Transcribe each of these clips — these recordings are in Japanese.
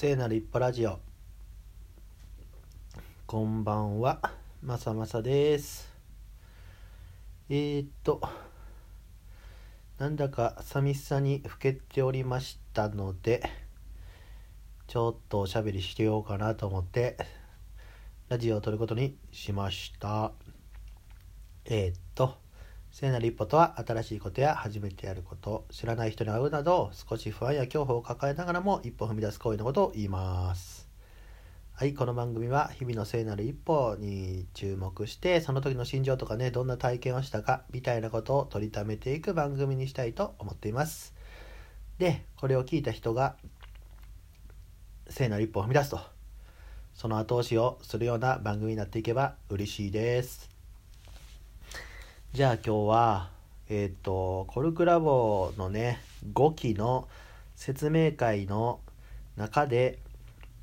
聖なる一歩ラジオ。こんばんは。まさまさです。えー、っとなんだか寂しさにふけておりましたのでちょっとおしゃべりしてようかなと思ってラジオを撮ることにしました。えー、っと聖なる一歩とは新しいことや初めてやること知らない人に会うなど少し不安や恐怖を抱えながらも一歩踏み出す行為のことを言います。はいこの番組は日々の聖なる一歩に注目してその時の心情とかねどんな体験をしたかみたいなことを取りためていく番組にしたいと思っています。でこれを聞いた人が聖なる一歩を踏み出すと。その後押しをするような番組になっていけば嬉しいです。じゃあ今日は、えっ、ー、と、コルクラボのね、5期の説明会の中で、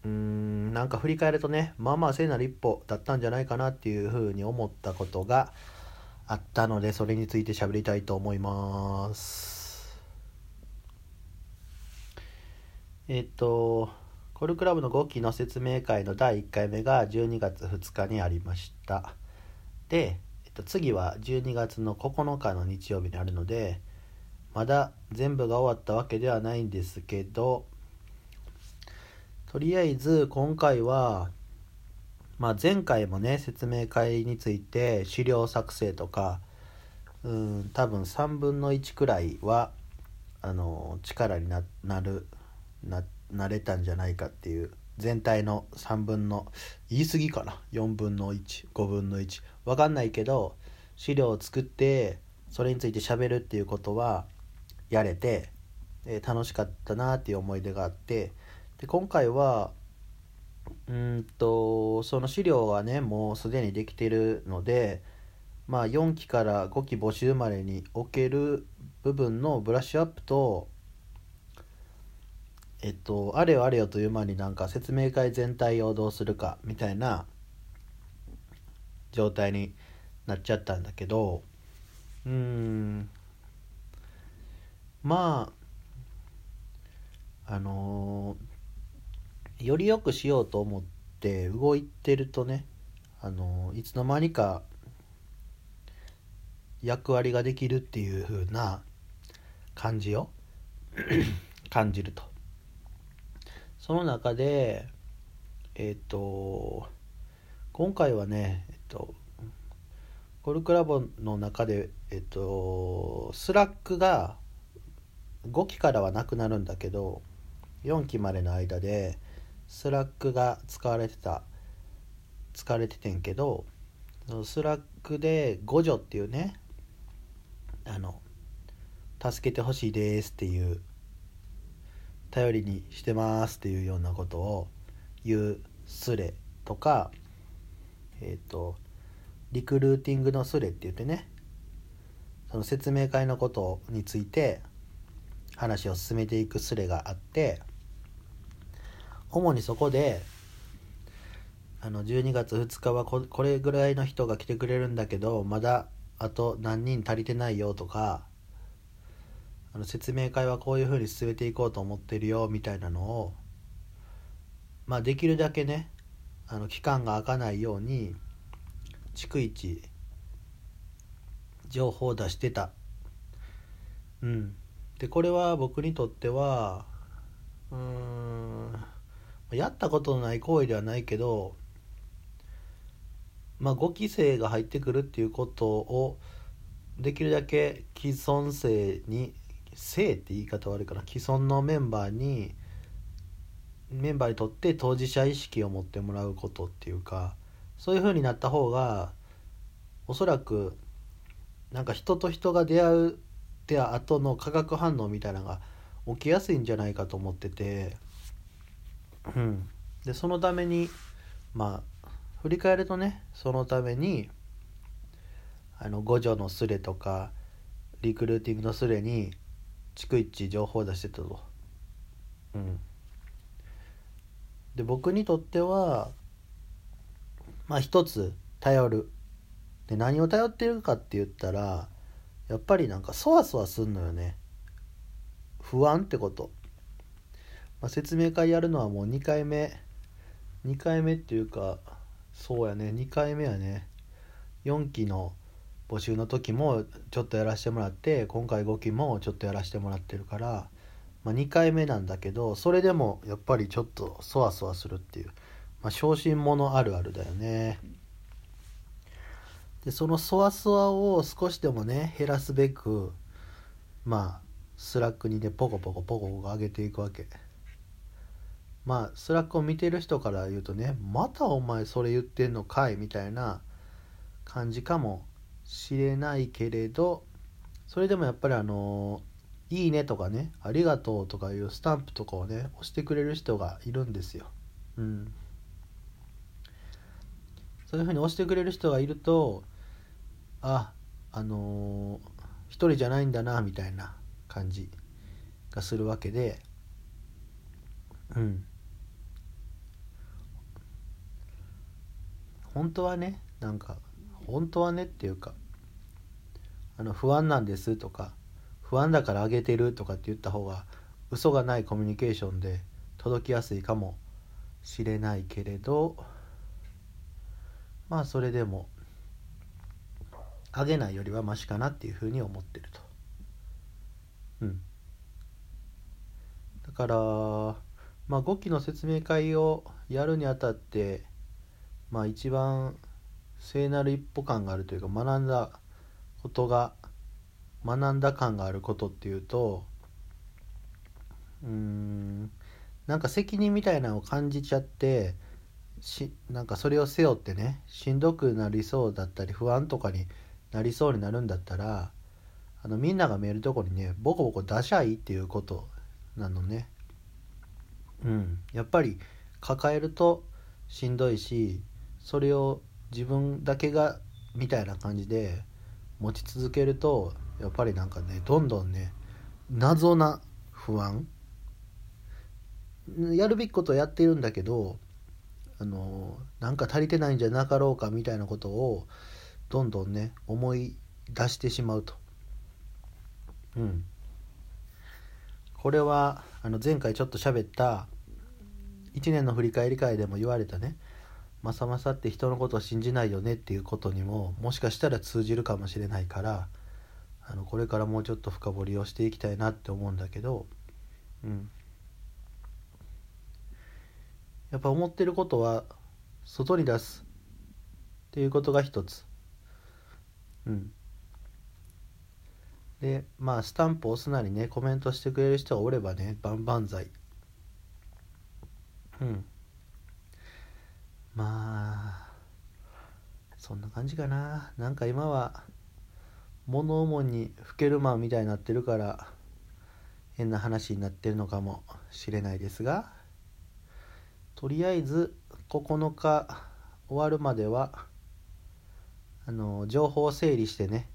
うーん、なんか振り返るとね、まあまあ聖なる一歩だったんじゃないかなっていうふうに思ったことがあったので、それについて喋りたいと思います。えっ、ー、と、コルクラブの5期の説明会の第1回目が12月2日にありました。で、次は12月の9日の日曜日にあるのでまだ全部が終わったわけではないんですけどとりあえず今回は、まあ、前回もね説明会について資料作成とかうん多分3分の1くらいはあの力になるななれたんじゃないかっていう全体の3分の言い過ぎかな？4分の15分の1分かんないけど資料を作ってそれについて喋るっていうことはやれて、え、楽しかったなっていう思い出があってで今回はうんとその資料はねもうすでにできてるのでまあ4期から5期募集までにおける部分のブラッシュアップとえっとあれよあれよという間になんか説明会全体をどうするかみたいな状態になっちゃったんだけどうーん。まああのー、より良くしようと思って動いてるとねあのー、いつの間にか役割ができるっていう風な感じを 感じると。その中でえっ、ー、と今回はねえっ、とコルクラボの中でえっ、と Slack が5期からはなくなるんだけど4期までの間で Slack が使われてた使われててんけど Slack で五助っていうねあの助けてほしいですっていう頼りにしてますっていうようなことを言うスレとかえっ、ー、とリクルーティングのスレって言ってねその説明会のことについて話を進めていくスレがあって主にそこであの12月2日はこれぐらいの人が来てくれるんだけどまだあと何人足りてないよとかあの説明会はこういうふうに進めていこうと思ってるよみたいなのをまあできるだけねあの期間が空かないように逐一情報を出してた。うん。でこれは僕にとってはうんやったことのない行為ではないけどまあ5期生が入ってくるっていうことをできるだけ既存生に性って言い方悪いかな既存のメンバーにメンバーにとって当事者意識を持ってもらうことっていうかそういう風になった方がおそらくなんか人と人が出会うて後の化学反応みたいなのが起きやすいんじゃないかと思っててうん。でそのためにまあ振り返るとねそのためにあの五条のスレとかリクルーティングのスレに逐一情報を出してたと。うん、で僕にとってはまあ一つ頼る。で何を頼ってるかって言ったらやっぱりなんかそわそわすんのよね。不安ってこと。まあ、説明会やるのはもう2回目。2回目っていうかそうやね。2回目やね。4期の募集の時もちょっとやらせてもらって今回5期もちょっとやらせてもらってるから、まあ、2回目なんだけどそれでもやっぱりちょっとそわそわするっていう、まあ、小心者あるあるだよね。でそのそわそわを少しでもね減らすべくまあ Slack にねポコポコポコポコ上げていくわけ。まあ Slack を見てる人から言うとねまたお前それ言ってんのかいみたいな感じかもしれないけれどそれでもやっぱりあの「いいね」とかね「ありがとう」とかいうスタンプとかをね押してくれる人がいるんですよ。うん、そういうふうに押してくれる人がいるとああのー、一人じゃないんだなみたいな感じがするわけで。うん。本当はねなんか本当はねっていうかあの不安なんですとか不安だからあげてるとかって言った方が嘘がないコミュニケーションで届きやすいかもしれないけれどまあそれでもあげないよりはマシかなっていうふうに思ってると。うん。だからまあ5期の説明会をやるにあたってまあ一番聖なる一歩感があるというか学んだことが学んだ感があることっていうとうーんなんか責任みたいなのを感じちゃってしなんかそれを背負ってねしんどくなりそうだったり不安とかになりそうになるんだったらあのみんなが見えるとこにねボコボコ出しゃいいっていうことなのね。うん。やっぱり抱えるとしんどいしそれを自分だけがみたいな感じで持ち続けるとやっぱりなんかねどんどんね謎な不安やるべきことをやってるんだけどあのなんか足りてないんじゃなかろうかみたいなことをどんどんね思い出してしまうと。うん、これはあの前回ちょっと喋った1年の振り返り会でも言われたねまさまさって人のことを信じないよねっていうことにももしかしたら通じるかもしれないからあのこれからもうちょっと深掘りをしていきたいなって思うんだけどうん。やっぱ思ってることは外に出すっていうことが一つ。うん。でまあスタンプ押すなりねコメントしてくれる人がおればね万々歳。うん。まあそんな感じかななんか今は物思いにふけるマンみたいになってるから変な話になってるのかもしれないですがとりあえず9日終わるまではあの情報を整理してね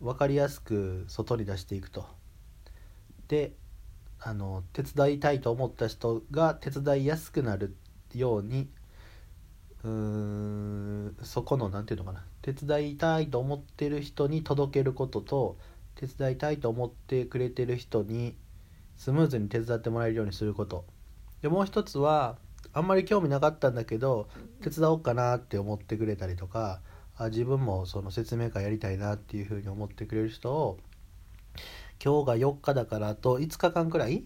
分かりやすく外に出していくと。であの手伝いたいと思った人が手伝いやすくなるようにうーんそこの何て言うのかな手伝いたいと思ってる人に届けることと手伝いたいと思ってくれてる人にスムーズに手伝ってもらえるようにすること。でもう一つはあんまり興味なかったんだけど手伝おうかなって思ってくれたりとかあ自分もその説明会やりたいなっていうふうに思ってくれる人を今日が4日だからあと5日間くらい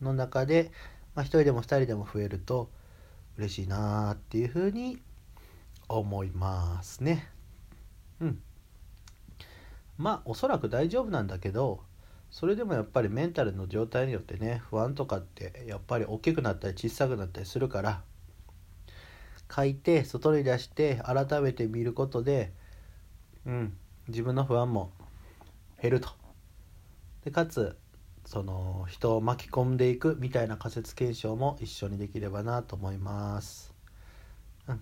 の中でまあ、1人でも2人でも増えると嬉しいなっていうふうに思いますね。うん。まあおそらく大丈夫なんだけどそれでもやっぱりメンタルの状態によってね不安とかってやっぱり大きくなったり小さくなったりするから書いて外に出して改めて見ることでうん自分の不安も減ると。でかつその人を巻き込んでいくみたいな仮説検証も一緒にできればなと思います。うん。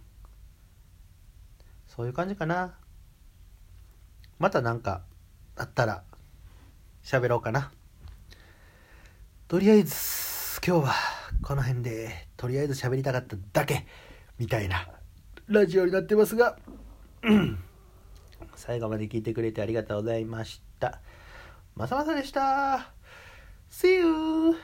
そういう感じかな。また何かあったら喋ろうかな。とりあえず今日はこの辺でとりあえず喋りたかっただけみたいなラジオになってますが、最後まで聞いてくれてありがとうございました。まさまさでした。See you.